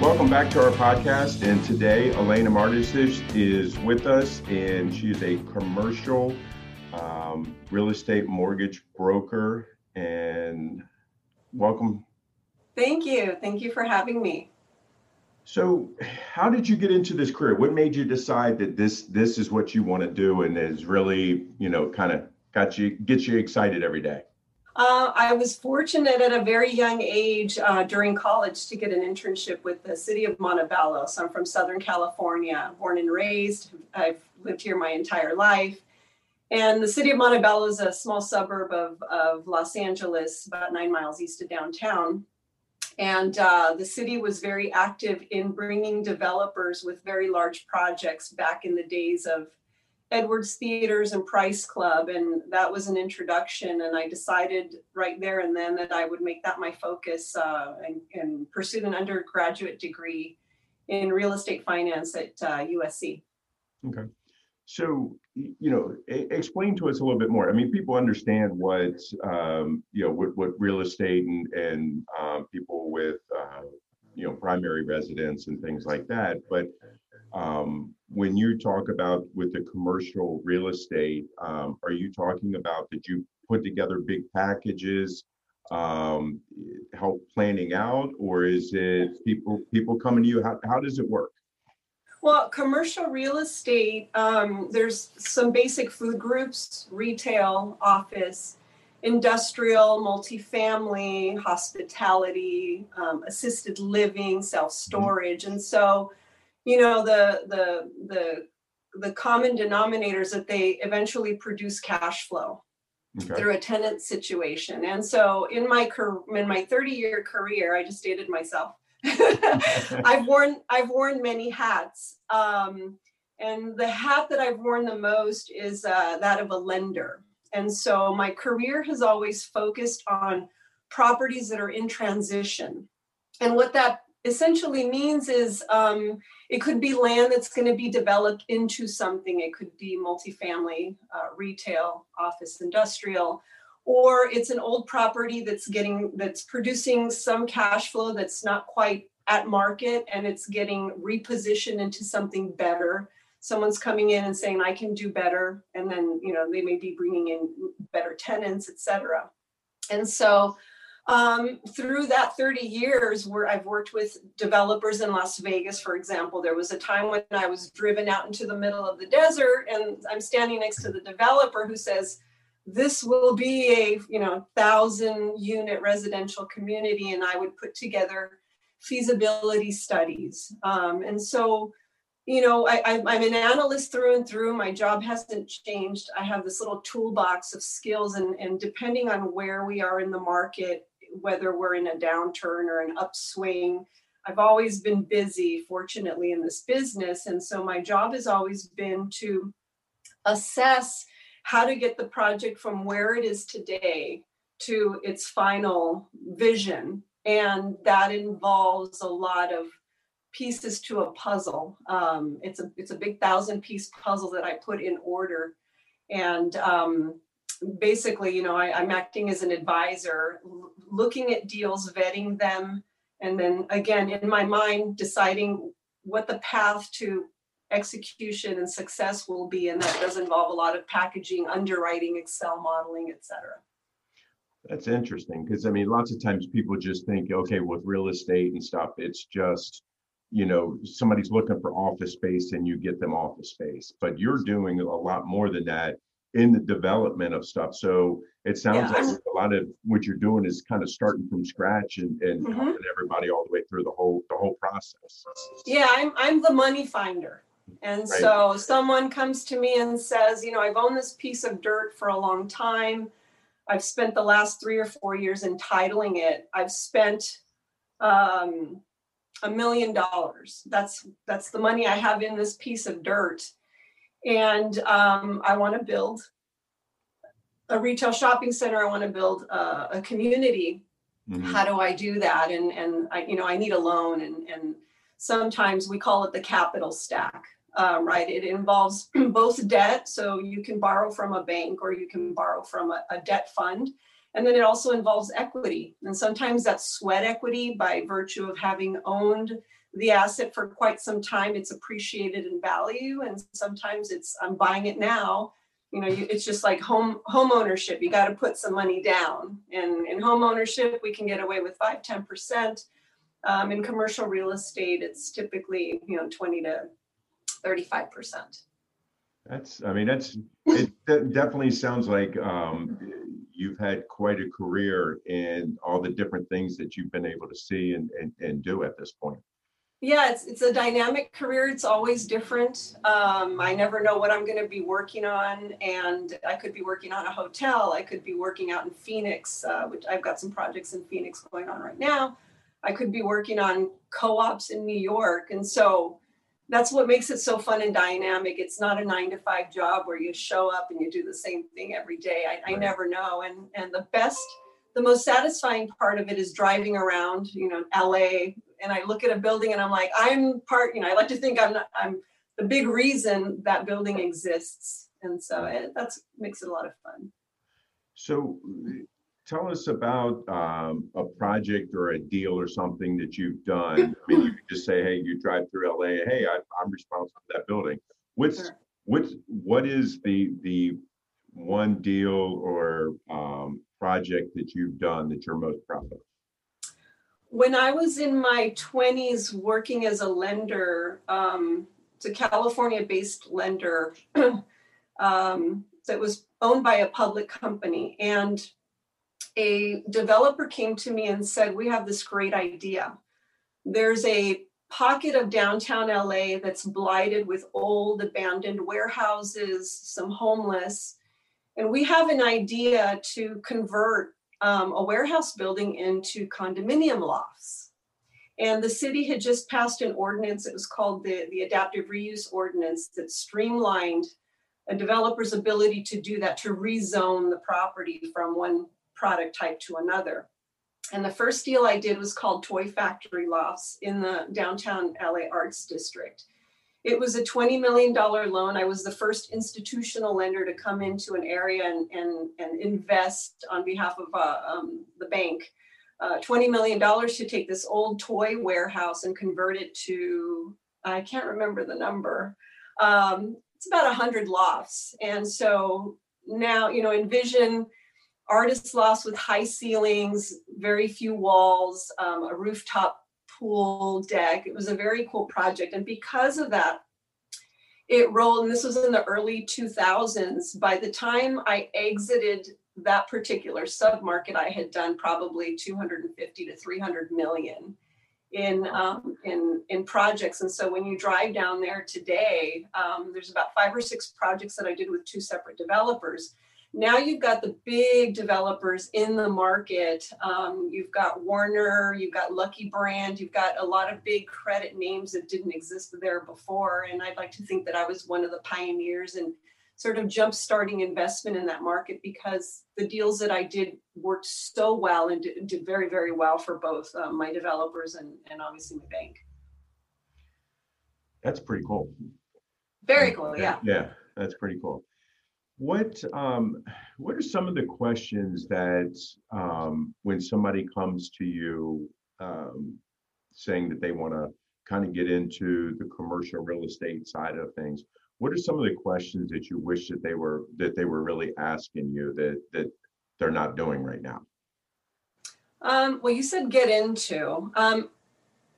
Welcome back to our podcast. And today, Elena Martis is with us, and she's a commercial um, real estate mortgage broker. And welcome. Thank you. Thank you for having me. So, how did you get into this career? What made you decide that this this is what you want to do, and is really, you know, kind of got you gets you excited every day? Uh, I was fortunate at a very young age uh, during college to get an internship with the city of Montebello. So I'm from Southern California, born and raised. I've lived here my entire life. And the city of Montebello is a small suburb of, of Los Angeles, about nine miles east of downtown. And uh, the city was very active in bringing developers with very large projects back in the days of Edwards Theaters and Price Club, and that was an introduction. And I decided right there and then that I would make that my focus uh, and, and pursue an undergraduate degree in real estate finance at uh, USC. Okay. So, you know, explain to us a little bit more. I mean, people understand what, um, you know, what, what real estate and, and um, people with, uh, you know, primary residence and things like that. But um, when you talk about with the commercial real estate, um, are you talking about that you put together big packages, um, help planning out, or is it people people coming to you? How, how does it work? Well, commercial real estate, um, there's some basic food groups, retail, office, industrial, multifamily, hospitality, um, assisted living, self storage. Mm-hmm. And so you know the the the the common denominators that they eventually produce cash flow okay. through a tenant situation. And so in my career, in my 30 year career i just dated myself. I've worn i've worn many hats. Um, and the hat that i've worn the most is uh, that of a lender. And so my career has always focused on properties that are in transition. And what that essentially means is um, it could be land that's going to be developed into something. It could be multifamily, uh, retail, office, industrial, or it's an old property that's getting that's producing some cash flow that's not quite at market and it's getting repositioned into something better someone's coming in and saying i can do better and then you know they may be bringing in better tenants et cetera. and so um, through that 30 years where I've worked with developers in Las Vegas, for example, there was a time when I was driven out into the middle of the desert and I'm standing next to the developer who says, this will be a you know thousand unit residential community and i would put together feasibility studies um, and so you know, I, am an analyst through and through. My job hasn't changed. I have this little toolbox of skills, and, and depending on where we are in the market, whether we're in a downturn or an upswing. I've always been busy, fortunately, in this business. And so my job has always been to assess how to get the project from where it is today to its final vision. And that involves a lot of pieces to a puzzle. Um, it's a it's a big thousand piece puzzle that I put in order. And um, basically, you know, I, am acting as an advisor, looking at deals, vetting them, and then again, in my mind, deciding what the path to execution and success will be. And that does involve a lot of packaging, underwriting, Excel modeling, etc. That's interesting because I mean, lots of times people just think, okay, with real estate and stuff, it's just you know, somebody's looking for office space and you get them office space, but you're doing a lot more than that in the development of stuff. So it sounds Yeah. like a lot of what you're doing is kind of starting from scratch and, and Mhm. helping everybody all the way through the whole, the whole process. Yeah, I'm I'm the money finder. And Right. so someone comes to me and says, you know, I've owned this piece of dirt for a long time. I've spent the last three or four years entitling it. I've spent um, a million dollars. That's that's the money I have in this piece of dirt, and um, I want to build a retail shopping center. I want to build a, a community Mhm. how do I do that? And and I, you know, I need a loan, and and sometimes we call it the capital stack, um, right? It involves both debt, so you can borrow from a bank or you can borrow from a, a debt fund, and then it also involves equity, and sometimes that's sweat equity by virtue of having owned the asset for quite some time. It's appreciated in value, and sometimes it's I'm buying it now you know you, it's just like home home ownership you got to put some money down and in home ownership we can get away with 5 10% um, in commercial real estate it's typically you know 20 to 35% That's, I mean, that's, it de- definitely sounds like um, you've had quite a career in all the different things that you've been able to see and, and, and do at this point. Yeah it's it's a dynamic career. It's always different. Um, i never know what i'm going to be working on and i could be working on a hotel. I could be working out in phoenix uh, which i've got some projects in phoenix going on right now. I could be working on co-ops in new york and so that's what makes it so fun and dynamic. It's not a nine to five job where you show up and you do the same thing every day. I, I never know and and the best the most satisfying part of it is driving around you know la and I look at a building and I'm like, I'm part, you know, I like to think I'm not, I'm the big reason that building exists. And so it, that's makes it a lot of fun. So tell us about um, a project or a deal or something that you've done. I mean, you could just say, hey, you drive through LA, hey, I, I'm responsible for that building. What's, Sure. what's, what is the, the one deal or um, project that you've done that you're most proud of? When I was in my 20s working as a lender, um, it's a California based lender um, that was owned by a public company. And a developer came to me and said, We have this great idea. There's a pocket of downtown LA that's blighted with old abandoned warehouses, some homeless. And we have an idea to convert um, a warehouse building into condominium lofts. And the city had just passed an ordinance, it was called the, the Adaptive Reuse Ordinance, that streamlined a developer's ability to do that, to rezone the property from one product type to another. And the first deal I did was called Toy Factory Lofts in the downtown LA Arts District. It was a $20 million loan. I was the first institutional lender to come into an area and, and, and invest on behalf of uh, um, the bank. Uh, $20 million to take this old toy warehouse and convert it to, I can't remember the number. Um, it's about 100 lofts. And so now, you know, envision artist lofts with high ceilings, very few walls, um, a rooftop pool deck. It was a very cool project. And because of that, it rolled, and this was in the early 2000s. By the time I exited that particular submarket, I had done probably 250 to 300 million in um, in in projects. And so when you drive down there today, um, there's about five or six projects that I did with two separate developers now you've got the big developers in the market. Um, you've got Warner, you've got Lucky Brand, you've got a lot of big credit names that didn't exist there before. And I'd like to think that I was one of the pioneers and sort of jump starting investment in that market because the deals that I did worked so well and did, did very, very well for both um, my developers and, and obviously my bank. That's pretty cool. Very cool, yeah. Yeah, that's pretty cool. What um, what are some of the questions that um, when somebody comes to you um, saying that they want to kind of get into the commercial real estate side of things? What are some of the questions that you wish that they were that they were really asking you that that they're not doing right now? Um, well, you said get into. Um,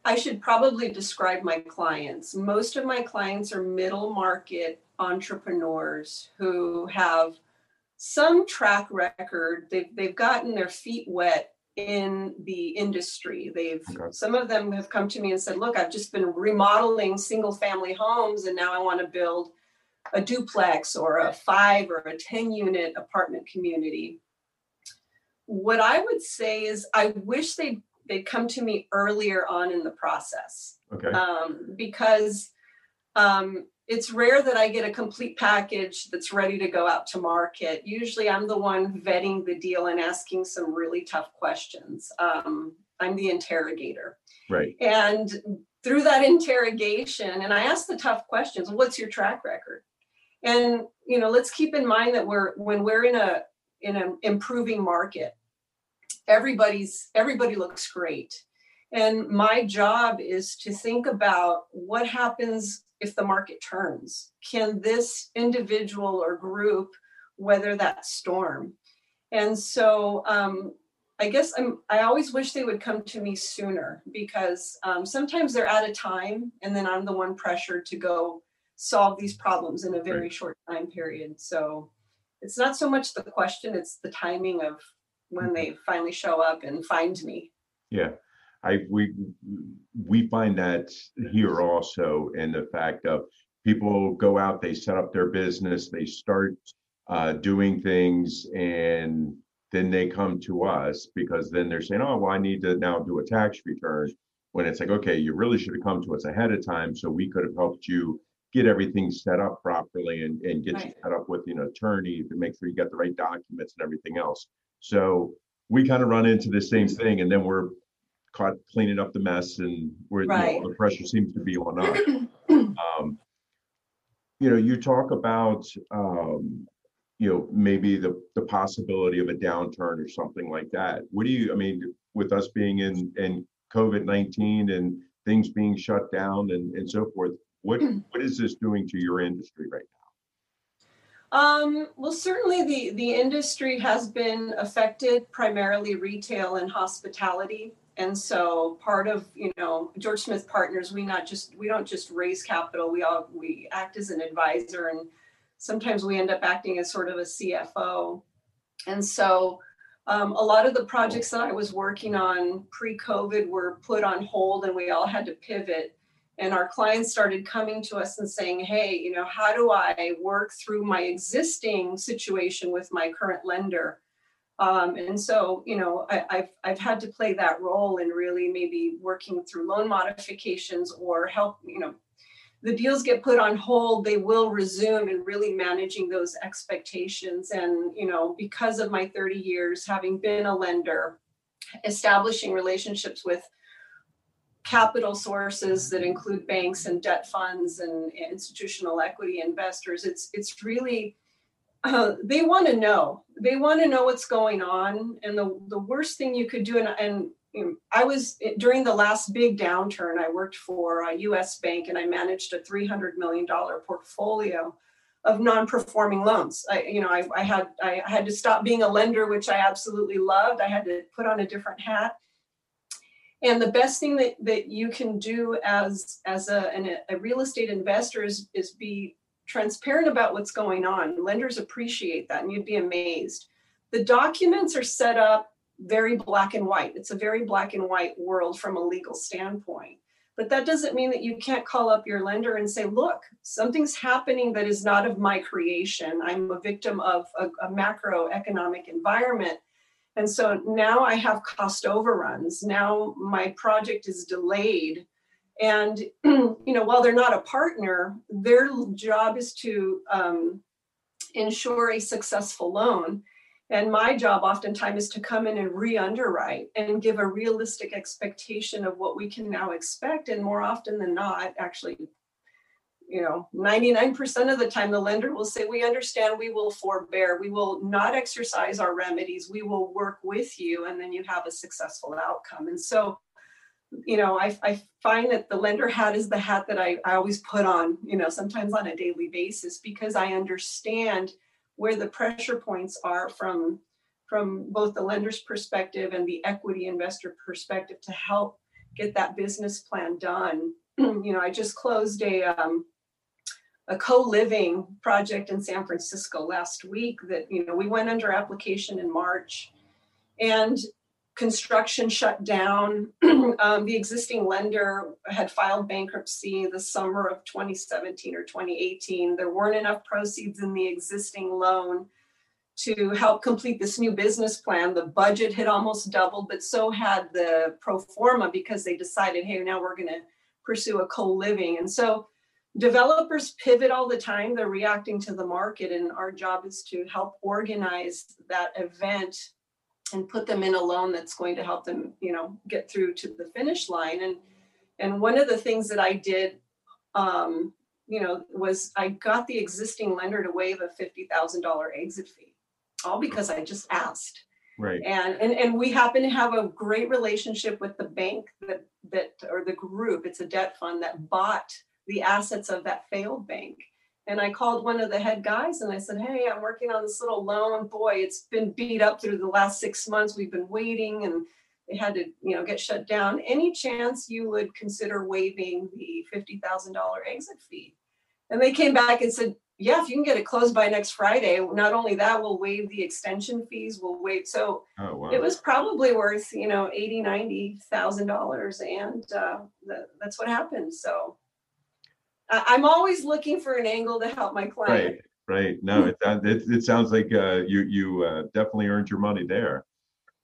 I should probably describe my clients. Most of my clients are middle market entrepreneurs who have some track record. They've, they've gotten their feet wet in the industry. They've okay. some of them have come to me and said, "Look, I've just been remodeling single family homes and now I want to build a duplex or a 5 or a 10 unit apartment community." What I would say is I wish they come to me earlier on in the process. Okay. Um, because um, it's rare that I get a complete package that's ready to go out to market. Usually, I'm the one vetting the deal and asking some really tough questions. Um, I'm the interrogator. Right. And through that interrogation, and I ask the tough questions. What's your track record? And you know, let's keep in mind that we're when we're in a in an improving market, everybody's everybody looks great. And my job is to think about what happens if the market turns? Can this individual or group weather that storm? And so um, I guess I'm, I always wish they would come to me sooner because um, sometimes they're out of time and then I'm the one pressured to go solve these problems in a very short time period. So it's not so much the question, it's the timing of when they finally show up and find me. Yeah. I we we find that here also in the fact of people go out, they set up their business, they start uh, doing things, and then they come to us because then they're saying, "Oh, well, I need to now do a tax return." When it's like, okay, you really should have come to us ahead of time, so we could have helped you get everything set up properly and, and get right. you set up with an attorney to make sure you got the right documents and everything else. So we kind of run into the same thing, and then we're caught cleaning up the mess and where right. you know, the pressure seems to be on us. um, you know, you talk about um, you know maybe the the possibility of a downturn or something like that. What do you? I mean, with us being in in COVID nineteen and things being shut down and and so forth, what what is this doing to your industry right now? Um, well, certainly the the industry has been affected, primarily retail and hospitality. And so part of you know george smith partners we not just we don't just raise capital we all we act as an advisor and sometimes we end up acting as sort of a cfo and so um, a lot of the projects that i was working on pre-covid were put on hold and we all had to pivot and our clients started coming to us and saying hey you know how do i work through my existing situation with my current lender um, and so, you know, I, have I've had to play that role in really maybe working through loan modifications or help, you know, the deals get put on hold, they will resume and really managing those expectations. And, you know, because of my 30 years having been a lender, establishing relationships with capital sources that include banks and debt funds and institutional equity investors, it's it's really uh, they want to know. They want to know what's going on. And the, the worst thing you could do, and, and you know, I was during the last big downturn, I worked for a US bank and I managed a $300 million portfolio of non-performing loans. I, you know, I, I had I had to stop being a lender, which I absolutely loved. I had to put on a different hat. And the best thing that, that you can do as as a, an, a real estate investor is, is be transparent about what's going on. Lenders appreciate that, and you'd be amazed. The documents are set up very black and white. It's a very black and white world from a legal standpoint. But that doesn't mean that you can't call up your lender and say, look, something's happening that is not of my creation. I'm a victim of a, a macroeconomic environment. And so now I have cost overruns. Now my project is delayed. And you know while they're not a partner their job is to um, ensure a successful loan. And my job oftentimes is to come in and re-underwrite and give a realistic expectation of what we can now expect. And more often than not actually you know 99% of the time the lender will say we understand we will forbear. We will not exercise our remedies. We will work with you and then you have a successful outcome. And so you know, I, I find that the lender hat is the hat that I, I always put on, you know, sometimes on a daily basis because I understand where the pressure points are from from both the lender's perspective and the equity investor perspective to help get that business plan done. you know, I just closed a um, a co-living project in San Francisco last week that you know we went under application in March, and construction shut down. um, the existing lender had filed bankruptcy the summer of 2017 or 2018. There weren't enough proceeds in the existing loan to help complete this new business plan. The budget had almost doubled, but so had the pro forma because they decided, hey, now we're going to pursue a co living. And so developers pivot all the time. They're reacting to the market, and our job is to help organize that event and put them in a loan that's going to help them you know get through to the finish line. And and one of the things that i did um, you know was i got the existing lender to waive a $50000 exit fee all because i just asked. Right. And, and and we happen to have a great relationship with the bank that that or the group. It's a debt fund that bought the assets of that failed bank and I called one of the head guys and I said, Hey, I'm working on this little loan. Boy, it's been beat up through the last six months. We've been waiting and they had to, you know, get shut down. Any chance you would consider waiving the $50,000 exit fee? And they came back and said, yeah, if you can get it closed by next Friday, not only that, we'll waive the extension fees, we'll waive. So oh, wow. it was probably worth, you know, 80, 90,000 dollars. And uh, the, that's what happened. So I'm always looking for an angle to help my client. Right, right. No, it it, it sounds like uh, you you uh, definitely earned your money there.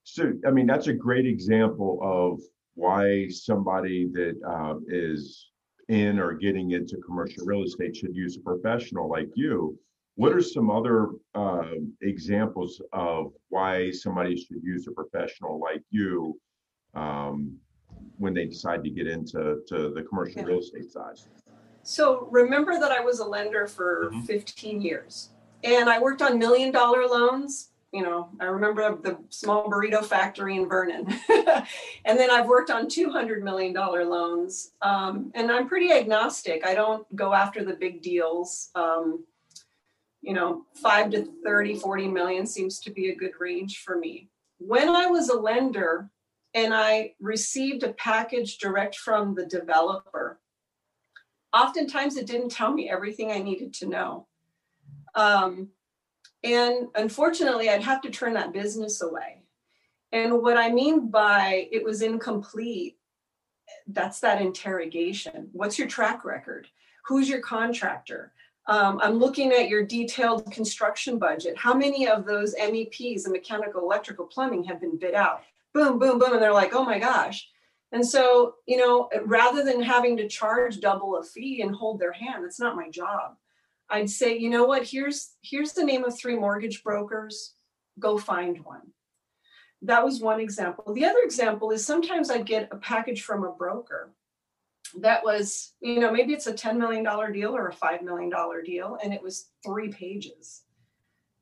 So, I mean, that's a great example of why somebody that uh, is in or getting into commercial real estate should use a professional like you. What are some other uh, examples of why somebody should use a professional like you um, when they decide to get into to the commercial yeah. real estate side? So remember that I was a lender for mm-hmm. 15 years and I worked on million dollar loans. You know, I remember the small burrito factory in Vernon. and then I've worked on $200 million loans. Um, and I'm pretty agnostic. I don't go after the big deals. Um, you know, five to 30, 40 million seems to be a good range for me. When I was a lender and I received a package direct from the developer, oftentimes it didn't tell me everything I needed to know. Um, and unfortunately, I'd have to turn that business away. And what I mean by it was incomplete, that's that interrogation. What's your track record? Who's your contractor? Um, I'm looking at your detailed construction budget. How many of those MEPs, the mechanical, electrical, plumbing, have been bid out? Boom, boom, boom. And they're like, oh my gosh. And so, you know, rather than having to charge double a fee and hold their hand, that's not my job. I'd say, you know what, here's here's the name of three mortgage brokers. Go find one. That was one example. The other example is sometimes I'd get a package from a broker that was, you know, maybe it's a $10 million deal or a $5 million deal, and it was three pages.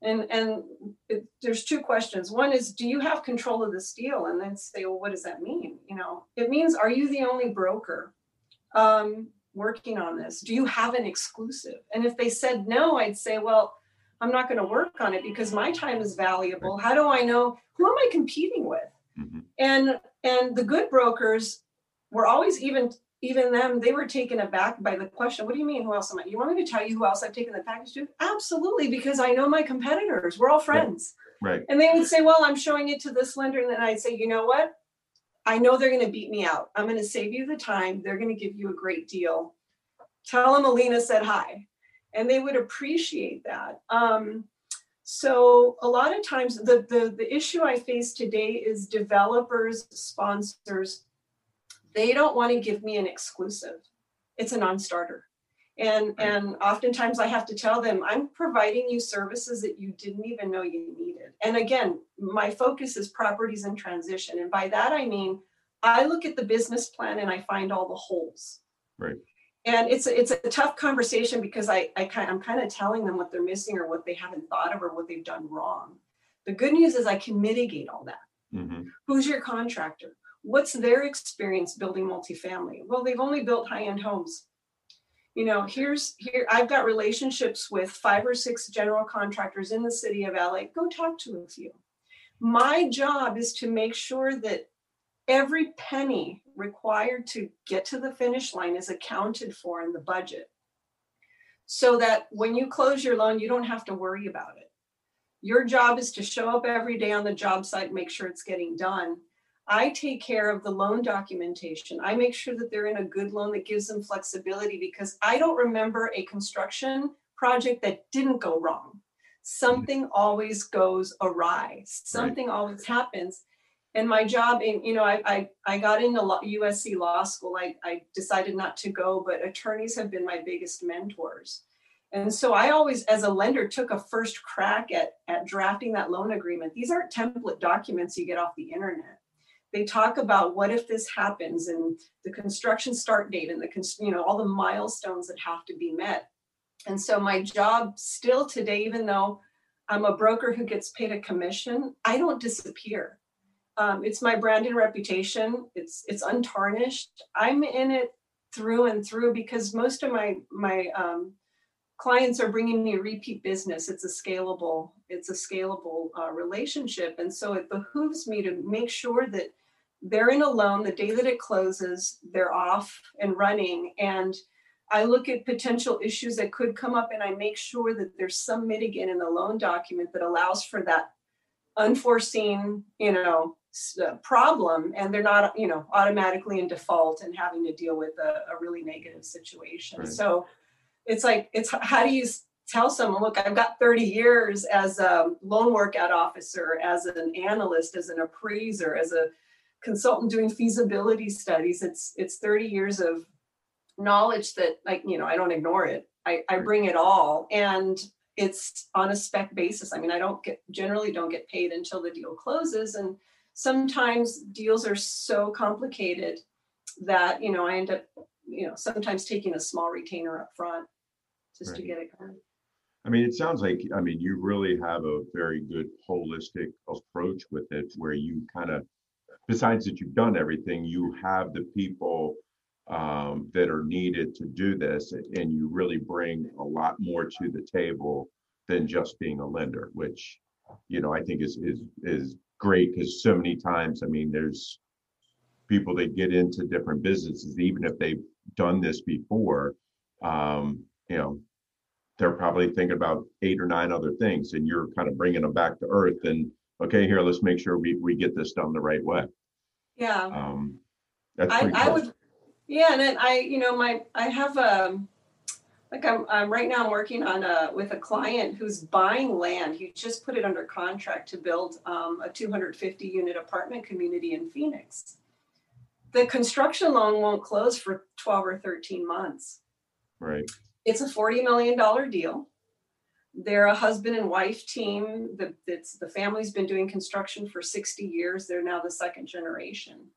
And and it, there's two questions. One is, do you have control of this deal? And then say, well, what does that mean? You know, it means, are you the only broker um, working on this? Do you have an exclusive? And if they said no, I'd say, well, I'm not going to work on it because my time is valuable. How do I know who am I competing with? Mm-hmm. And and the good brokers were always even even them, they were taken aback by the question, what do you mean, who else am I? You want me to tell you who else I've taken the package to? Absolutely, because I know my competitors. We're all friends. Right. And they would say, well, I'm showing it to this lender. And then I'd say, you know what? I know they're going to beat me out. I'm going to save you the time. They're going to give you a great deal. Tell them Alina said hi. And they would appreciate that. Um, so a lot of times the, the, the issue I face today is developers, sponsors they don't want to give me an exclusive. It's a non-starter. And and oftentimes I have to tell them I'm providing you services that you didn't even know you needed. And again, my focus is properties in transition. And by that I mean I look at the business plan and I find all the holes. Right. And it's a, it's a tough conversation because I, I kind I'm kind of telling them what they're missing or what they haven't thought of or what they've done wrong. The good news is I can mitigate all that. Mm-hmm. Who's your contractor? What's their experience building multifamily? Well, they've only built high-end homes. You know, here's here I've got relationships with five or six general contractors in the city of LA. Go talk to a few. My job is to make sure that every penny required to get to the finish line is accounted for in the budget so that when you close your loan, you don't have to worry about it. Your job is to show up every day on the job site, make sure it's getting done. I take care of the loan documentation. I make sure that they're in a good loan that gives them flexibility because I don't remember a construction project that didn't go wrong. Something always goes awry, something right. always happens and my job in you know I, I i, got into usc law school I, I decided not to go but attorneys have been my biggest mentors and so i always as a lender took a first crack at at drafting that loan agreement these aren't template documents you get off the internet they talk about what if this happens and the construction start date and the you know all the milestones that have to be met and so my job still today even though i'm a broker who gets paid a commission i don't disappear um, it's my brand and reputation. It's it's untarnished. I'm in it through and through because most of my my um, clients are bringing me repeat business. It's a scalable it's a scalable uh, relationship, and so it behooves me to make sure that they're in a loan the day that it closes. They're off and running, and I look at potential issues that could come up, and I make sure that there's some mitigant in the loan document that allows for that unforeseen, you know, uh, problem and they're not you know automatically in default and having to deal with a, a really negative situation right. so it's like it's how do you tell someone look i've got 30 years as a loan workout officer as an analyst as an appraiser as a consultant doing feasibility studies it's it's 30 years of knowledge that like you know i don't ignore it. I, I bring it all and it's on a spec basis. I mean i don't get generally don't get paid until the deal closes and sometimes deals are so complicated that you know i end up you know sometimes taking a small retainer up front just right. to get it going i mean it sounds like i mean you really have a very good holistic approach with it where you kind of besides that you've done everything you have the people um, that are needed to do this and you really bring a lot more to the table than just being a lender which you know i think is is is great because so many times, I mean, there's people that get into different businesses, even if they've done this before, um, you know, they're probably thinking about eight or nine other things, and you're kind of bringing them back to earth. And okay, here, let's make sure we, we get this done the right way. Yeah. Um, that's I, I would, yeah. And then I, you know, my, I have, a like I'm, I'm right now I'm working on a with a client who's buying land. He just put it under contract to build um, a 250 unit apartment community in Phoenix. The construction loan won't close for 12 or 13 months. Right. It's a 40 million dollar deal. They're a husband and wife team. The, the family's been doing construction for 60 years. They're now the second generation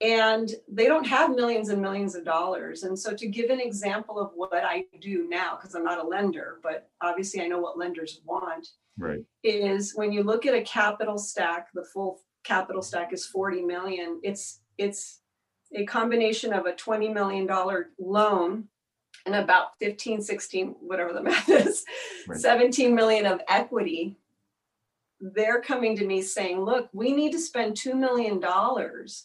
and they don't have millions and millions of dollars and so to give an example of what i do now because i'm not a lender but obviously i know what lenders want right is when you look at a capital stack the full capital stack is 40 million it's it's a combination of a 20 million dollar loan and about 15 16 whatever the math is right. 17 million of equity they're coming to me saying, look, we need to spend $2 million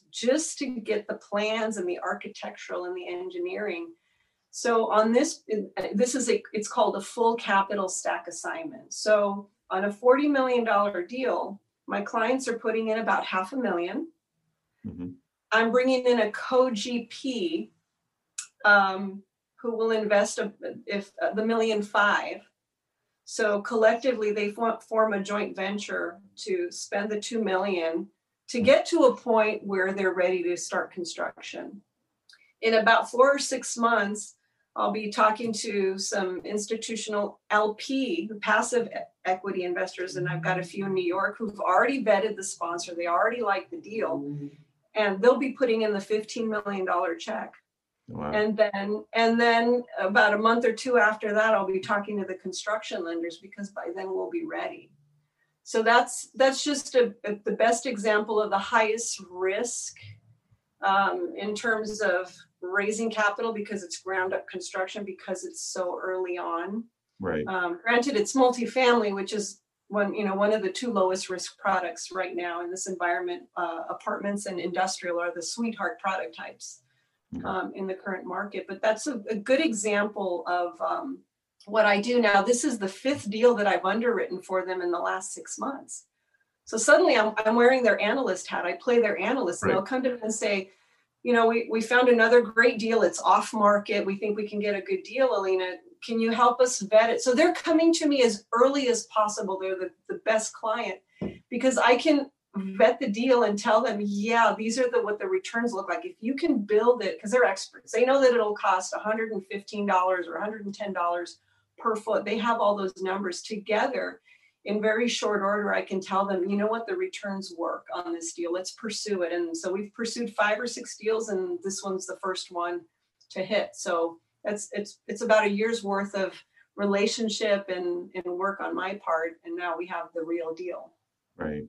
just to get the plans and the architectural and the engineering. So on this, this is a, it's called a full capital stack assignment. So on a $40 million deal, my clients are putting in about half a 1000000 mm-hmm. I'm bringing in a co-GP um, who will invest a, if uh, the million five so collectively, they form a joint venture to spend the two million to get to a point where they're ready to start construction. In about four or six months, I'll be talking to some institutional LP, passive equity investors, and I've got a few in New York who've already vetted the sponsor. They already like the deal, and they'll be putting in the $15 million check. Wow. And then and then about a month or two after that, I'll be talking to the construction lenders because by then we'll be ready. So that's that's just a, a, the best example of the highest risk um, in terms of raising capital because it's ground up construction because it's so early on. Right. Um, granted, it's multifamily, which is one you know one of the two lowest risk products right now in this environment uh, apartments and industrial are the sweetheart product types um, in the current market but that's a, a good example of um, what i do now. This is the fifth deal that i've underwritten for them in the last six months. So suddenly i'm, I'm wearing their analyst hat. I play their analyst and Right. they'll come to me and say you know we, we found another great deal. It's off market. We think we can get a good deal alina. Can you help us vet it? So they're coming to me as early as possible. They're the, the best client because i can vet the deal and tell them yeah these are the what the returns look like. If you can build it because they're experts they know that it'll cost $115 or $110 per foot. They have all those numbers together. In very short order i can tell them you know what the returns work on this deal? Let's pursue it. And so we've pursued five or six deals and this one's the first one to hit. So that's it's it's about a year's worth of relationship and and work on my part and now we have the real deal. Right.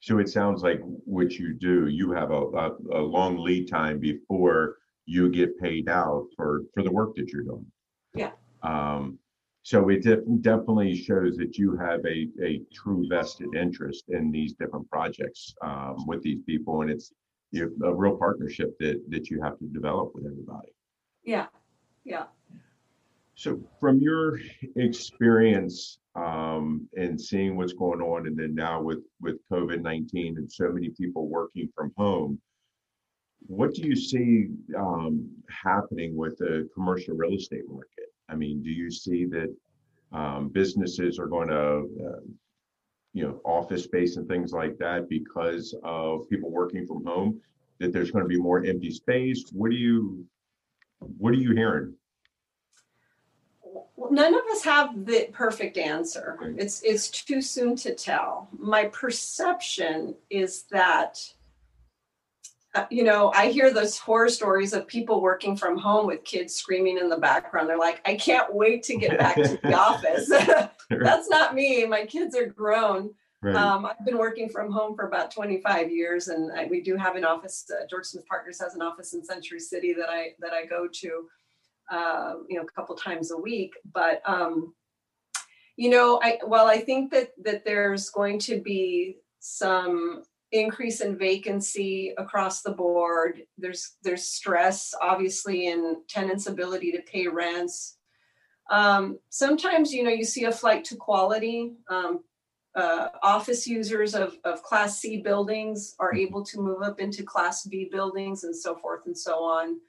So it sounds like what you do, you have a, a, a long lead time before you get paid out for, for the work that you're doing. Yeah. Um, so it def- definitely shows that you have a, a true vested interest in these different projects, um, with these people. And it's you a real partnership that, that you have to develop with everybody. yeah yeah So from your experience um, and seeing what's going on, and then now with with COVID nineteen and so many people working from home, what do you see um, happening with the commercial real estate market? I mean, do you see that um, businesses are going to, uh, you know, office space and things like that because of people working from home? That there's going to be more empty space. What do you, what are you hearing? Well, none of us have the perfect answer. Right. It's it's too soon to tell. My perception is that uh, you know, I hear those horror stories of people working from home with kids screaming in the background. They're like, "I can't wait to get back to the office." That's not me. My kids are grown. Right. Um, I've been working from home for about 25 years, and I, we do have an office. Uh, George Smith Partners has an office in Century City that I that I go to, uh, you know, a couple times a week. But um, you know, I well, I think that that there's going to be some increase in vacancy across the board. There's there's stress, obviously, in tenants' ability to pay rents. Um, sometimes, you know, you see a flight to quality. Um, uh, office users of, of class C buildings are able to move up into class B buildings and so forth and so on.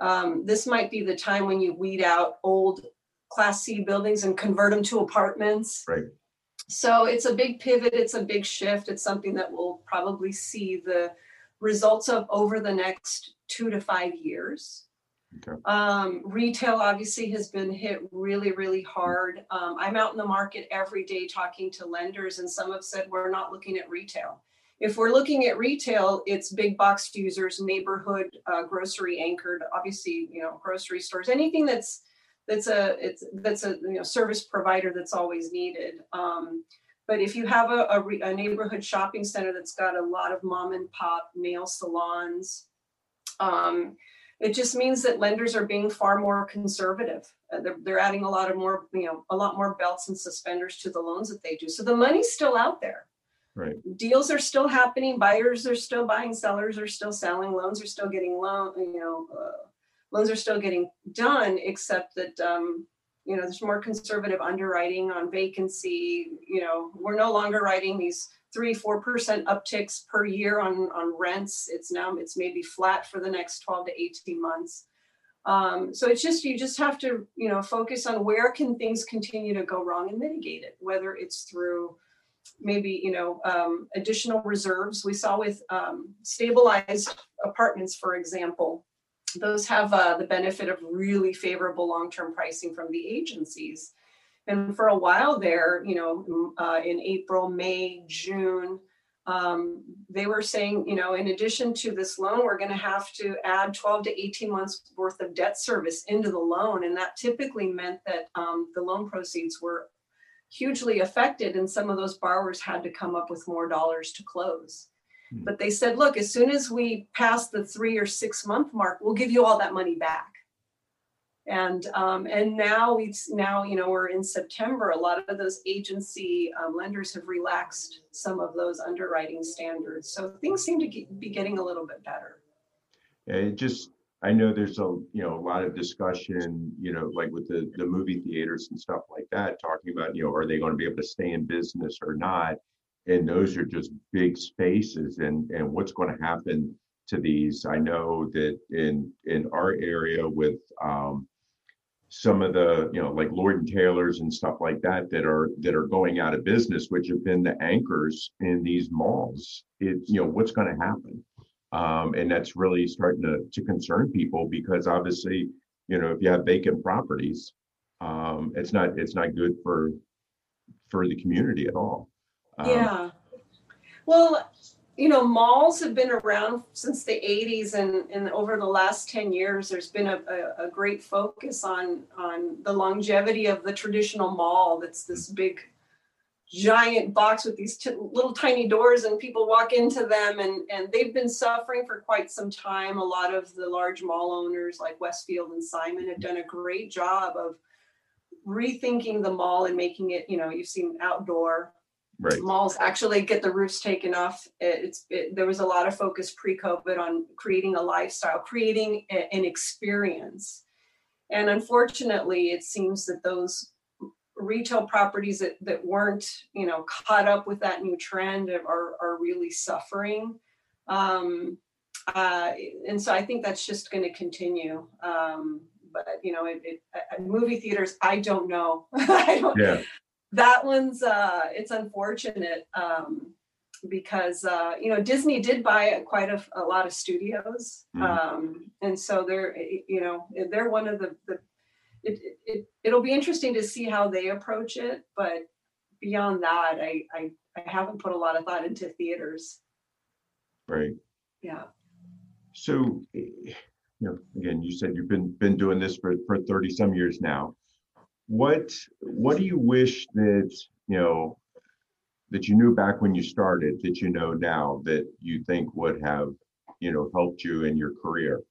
Um, this might be the time when you weed out old class C buildings and convert them to apartments. Right. So it's a big pivot, it's a big shift. It's something that we'll probably see the results of over the next two to five years. Okay. Um, retail obviously has been hit really, really hard. Um, I'm out in the market every day talking to lenders, and some have said we're not looking at retail. If we're looking at retail, it's big box users, neighborhood, uh, grocery anchored, obviously, you know, grocery stores, anything that's that's a it's that's a you know service provider that's always needed. Um, but if you have a, a, re- a neighborhood shopping center that's got a lot of mom and pop nail salons, um, it just means that lenders are being far more conservative. Uh, they're, they're adding a lot of more, you know, a lot more belts and suspenders to the loans that they do. So the money's still out there. Right. Deals are still happening. Buyers are still buying. Sellers are still selling. Loans are still getting loan. You know, uh, loans are still getting done. Except that um, you know there's more conservative underwriting on vacancy. You know, we're no longer writing these three four percent upticks per year on on rents. It's now it's maybe flat for the next 12 to 18 months. Um, so it's just you just have to you know focus on where can things continue to go wrong and mitigate it. Whether it's through maybe you know um, additional reserves. We saw with um, stabilized apartments, for example, those have uh, the benefit of really favorable long-term pricing from the agencies. And for a while there, you know, uh, in April, May, June, um, they were saying, you know, in addition to this loan, we're going to have to add 12 to 18 months worth of debt service into the loan. And that typically meant that um, the loan proceeds were hugely affected, and some of those borrowers had to come up with more dollars to close. Hmm. But they said, look, as soon as we pass the three or six month mark, we'll give you all that money back. and um, and now we've now you know we're in September. A lot of those agency um, lenders have relaxed some of those underwriting standards, so things seem to be getting a little bit better. It just I know there's a you know a lot of discussion you know like with the the movie theaters and stuff like that talking about you know are they going to be able to stay in business or not? And those are just big spaces and and what's going to happen to these? I know that in in our area with um, some of the you know like lord and taylors and stuff like that that are that are going out of business which have been the anchors in these malls it you know what's going to happen um, and that's really starting to, to concern people because obviously you know if you have vacant properties um, it's not it's not good for for the community at all. Um, yeah. Well you know, malls have been around since the 80s, and, and over the last 10 years, there's been a, a, a great focus on, on the longevity of the traditional mall that's this big giant box with these t- little tiny doors and people walk into them and and they've been suffering for quite some time a lot of the large mall owners like westfield and simon have done a great job of rethinking the mall and making it you know you've seen outdoor right. malls actually get the roofs taken off. It's it, there was a lot of focus pre-COVID on creating a lifestyle, creating a, an experience, and unfortunately, it seems that those retail properties that, that weren't you know caught up with that new trend are are really suffering. Um, uh, and so I think that's just going to continue. Um, but you know, it, it, movie theaters, I don't know. I don't. Yeah that one's uh, it's unfortunate um, because uh, you know Disney did buy quite a, a lot of studios, mm-hmm. um, and so they're you know they're one of the the it, it it'll be interesting to see how they approach it, but beyond that, I I, I haven't put a lot of thought into theaters. Right. Yeah. So, eh, you know, again, you said you've been been doing this for for thirty some years now what what do you wish that you know that you knew back when you started that you know now that you think would have you know helped you in your career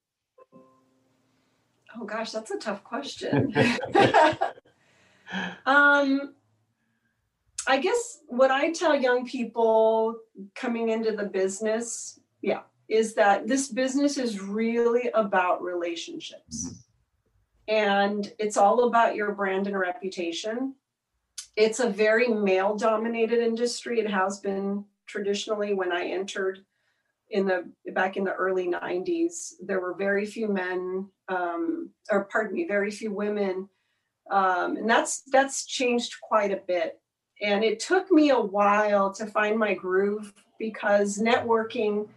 oh gosh that's a tough question. Um i guess what i tell young people coming into the business yeah is that this business is really about relationships. Mm-hmm. And it's all about your brand and reputation. It's a very male dominated industry. It has been traditionally when I entered in the back in the early 90s there were very few men um, or pardon me very few women um, and that's that's changed quite a bit and it took me a while to find my groove because networking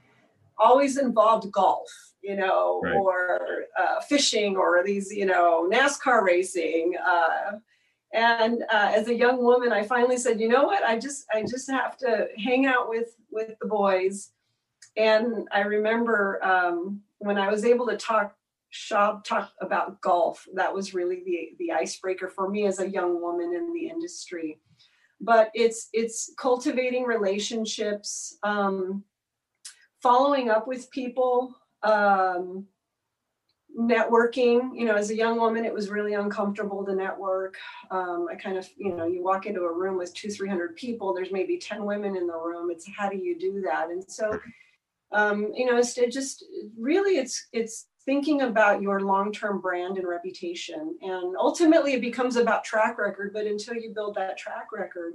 always involved golf you know, right. or uh, fishing or these, you know, NASCAR racing. Uh, and uh, as a young woman, I finally said, you know what? I just, I just have to hang out with with the boys. And I remember um, when I was able to talk shop talked about golf. That was really the the icebreaker for me as a young woman in the industry. But it's it's cultivating relationships um, following up with people um, networking. You know as a young woman it was really uncomfortable to network. Um, i kind of you know you walk into a room with two three hundred people there's maybe 10 women in the room. It's how do you do that? And so um, you know it's it just really it's it's thinking about your long-term brand and reputation and ultimately it becomes about track record but until you build that track record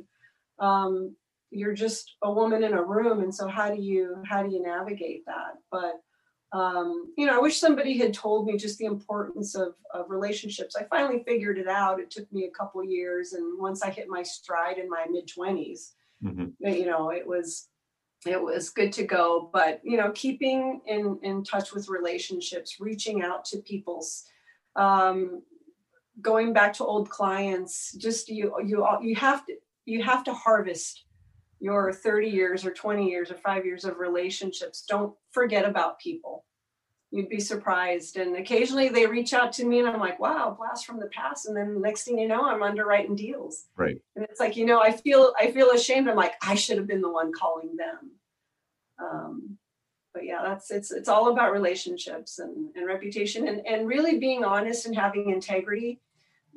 um, you're just a woman in a room and so how do you how do you navigate that but um, you know, I wish somebody had told me just the importance of, of relationships. I finally figured it out. It took me a couple years, and once I hit my stride in my mid 20s, mm-hmm. you know, it was it was good to go. But you know, keeping in in touch with relationships, reaching out to people's, um, going back to old clients, just you you you have to you have to harvest your 30 years or 20 years or five years of relationships. Don't forget about people. You'd be surprised. And occasionally they reach out to me and I'm like, wow, blast from the past. And then the next thing you know, I'm underwriting deals. Right. And it's like, you know, I feel I feel ashamed. I'm like, I should have been the one calling them. Um, but yeah, that's it's it's all about relationships and, and reputation and, and really being honest and having integrity.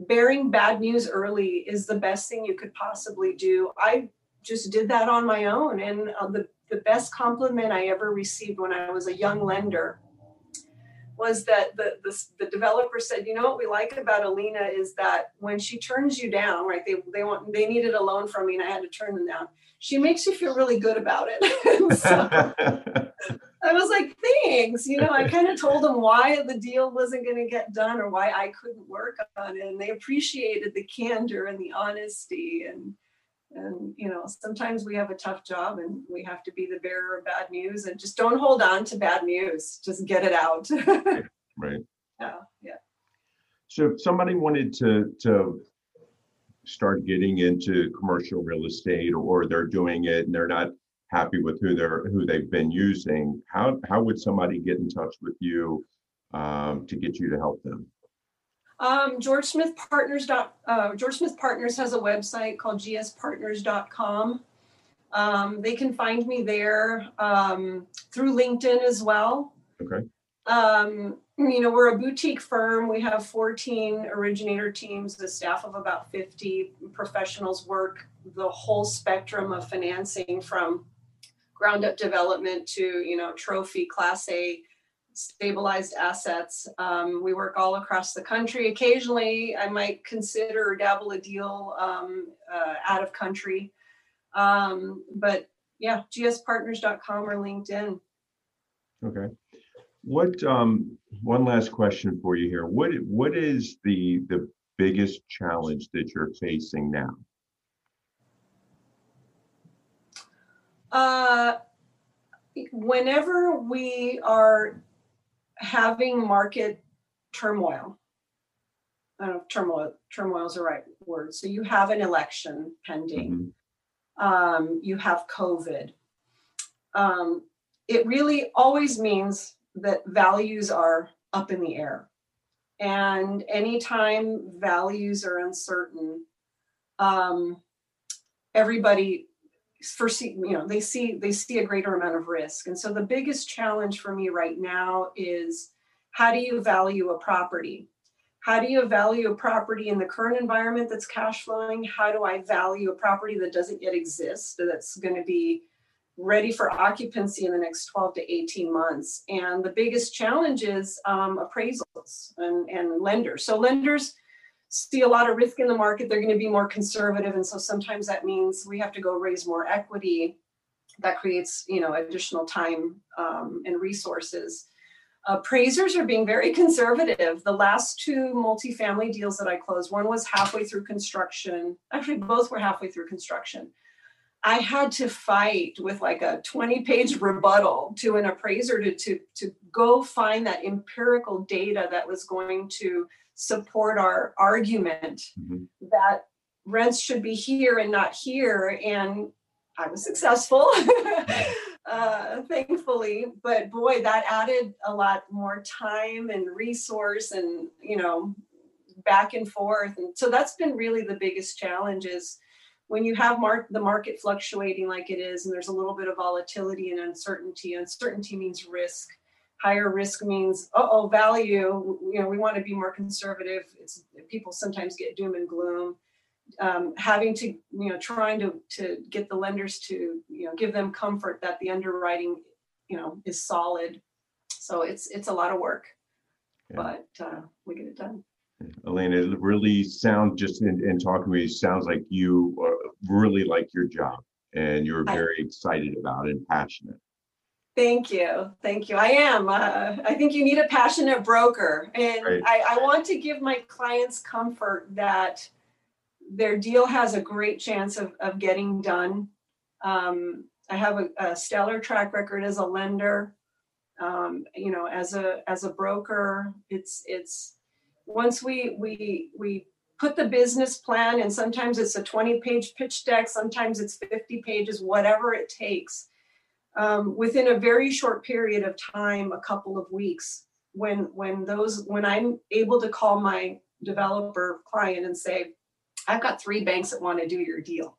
Bearing bad news early is the best thing you could possibly do. I just did that on my own. And uh, the, the best compliment I ever received when I was a young lender was that the, the, the developer said, you know what we like about Alina is that when she turns you down, right? They they want they needed a loan from me and I had to turn them down. She makes you feel really good about it. so I was like, thanks. You know, I kind of told them why the deal wasn't going to get done or why I couldn't work on it, and they appreciated the candor and the honesty and and you know sometimes we have a tough job and we have to be the bearer of bad news and just don't hold on to bad news just get it out right yeah yeah so if somebody wanted to to start getting into commercial real estate or they're doing it and they're not happy with who they're who they've been using how how would somebody get in touch with you um, to get you to help them um, George Smith Partners. Dot, uh, George Smith Partners has a website called gspartners.com. Um, they can find me there um, through LinkedIn as well. Okay. Um, you know, we're a boutique firm. We have 14 originator teams, a staff of about 50 professionals work the whole spectrum of financing from ground up development to, you know, trophy class A stabilized assets. Um, we work all across the country. Occasionally, I might consider or dabble a deal um, uh, out of country. Um, but yeah, gspartners.com or LinkedIn. Okay. What um one last question for you here. What what is the the biggest challenge that you're facing now? Uh whenever we are having market turmoil. I don't know if turmoil turmoil is the right word. So you have an election pending. Mm-hmm. Um, you have COVID. Um, it really always means that values are up in the air. And anytime values are uncertain, um, everybody foresee you know they see they see a greater amount of risk. And so the biggest challenge for me right now is how do you value a property? How do you value a property in the current environment that's cash flowing? How do i value a property that doesn't yet exist that's going to be ready for occupancy in the next 12 to 18 months and the biggest challenge is um, appraisals and, and lenders so lenders see a lot of risk in the market, they're going to be more conservative. And so sometimes that means we have to go raise more equity. That creates, you know, additional time um, and resources. Appraisers are being very conservative. The last two multifamily deals that I closed, one was halfway through construction. Actually, both were halfway through construction. I had to fight with like a 20 page rebuttal to an appraiser to, to, to go find that empirical data that was going to support our argument mm-hmm. that rents should be here and not here. And I was successful, uh, thankfully. But boy, that added a lot more time and resource and, you know, back and forth. And so that's been really the biggest challenge is when you have mark, the market fluctuating like it is, and there's a little bit of volatility and uncertainty, uncertainty means risk. Higher risk means uh oh value you know we want to be more conservative. It's people sometimes get doom and gloom. Um, having to you know trying to to get the lenders to you know give them comfort that the underwriting you know is solid. So it's it's a lot of work yeah. but uh, we get it done Elena, it really sounds just in, in talking to you, sounds like you uh, really like your job and you're very I, excited about it and passionate. Thank you. Thank you. I am. Uh, I think you need a passionate broker. And right. I, I want to give my clients comfort that their deal has a great chance of, of getting done. Um, I have a, a, stellar track record as a lender. Um, you know, as a as a broker, it's it's once we we we put the business plan, and sometimes it's a 20 page pitch deck, sometimes it's 50 pages, whatever it takes um, within a very short period of time, a couple of weeks, when when those when I'm able to call my developer client and say, I've got three banks that want to do your deal.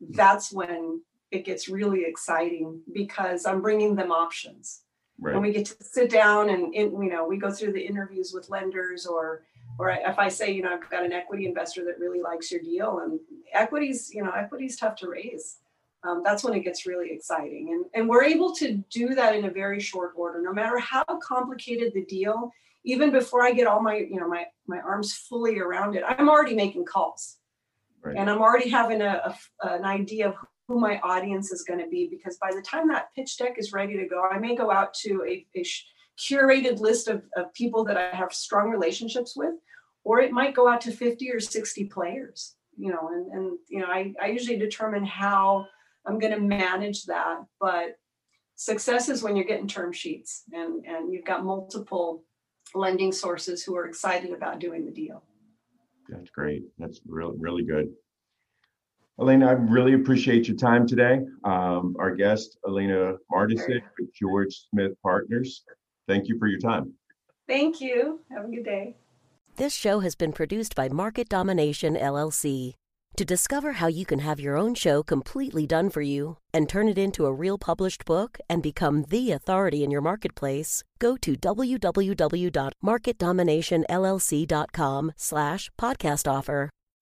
That's when it gets really exciting because I'm bringing them options. Right. And we get to sit down and, and, you know, we go through the interviews with lenders or, or if I say, you know, I've got an equity investor that really likes your deal and equities, you know, equity's tough to raise. Um, that's when it gets really exciting. And, and we're able to do that in a very short order, no matter how complicated the deal, even before I get all my, you know, my, my arms fully around it, I'm already making calls. Right. And I'm already having a, a an idea of who my audience is going to be because by the time that pitch deck is ready to go, I may go out to a, a curated list of, of people that I have strong relationships with, or it might go out to 50 or 60 players, you know, and, and you know, I, I usually determine how I'm going to manage that. But success is when you're getting term sheets and, and you've got multiple lending sources who are excited about doing the deal. That's great. That's really, really good. Elena, I really appreciate your time today. Um, our guest, Elena Martisic with George Smith Partners. Thank you for your time. Thank you. Have a good day. This show has been produced by Market Domination LLC. To discover how you can have your own show completely done for you and turn it into a real published book and become the authority in your marketplace, go to www.marketdominationllc.com slash podcast offer.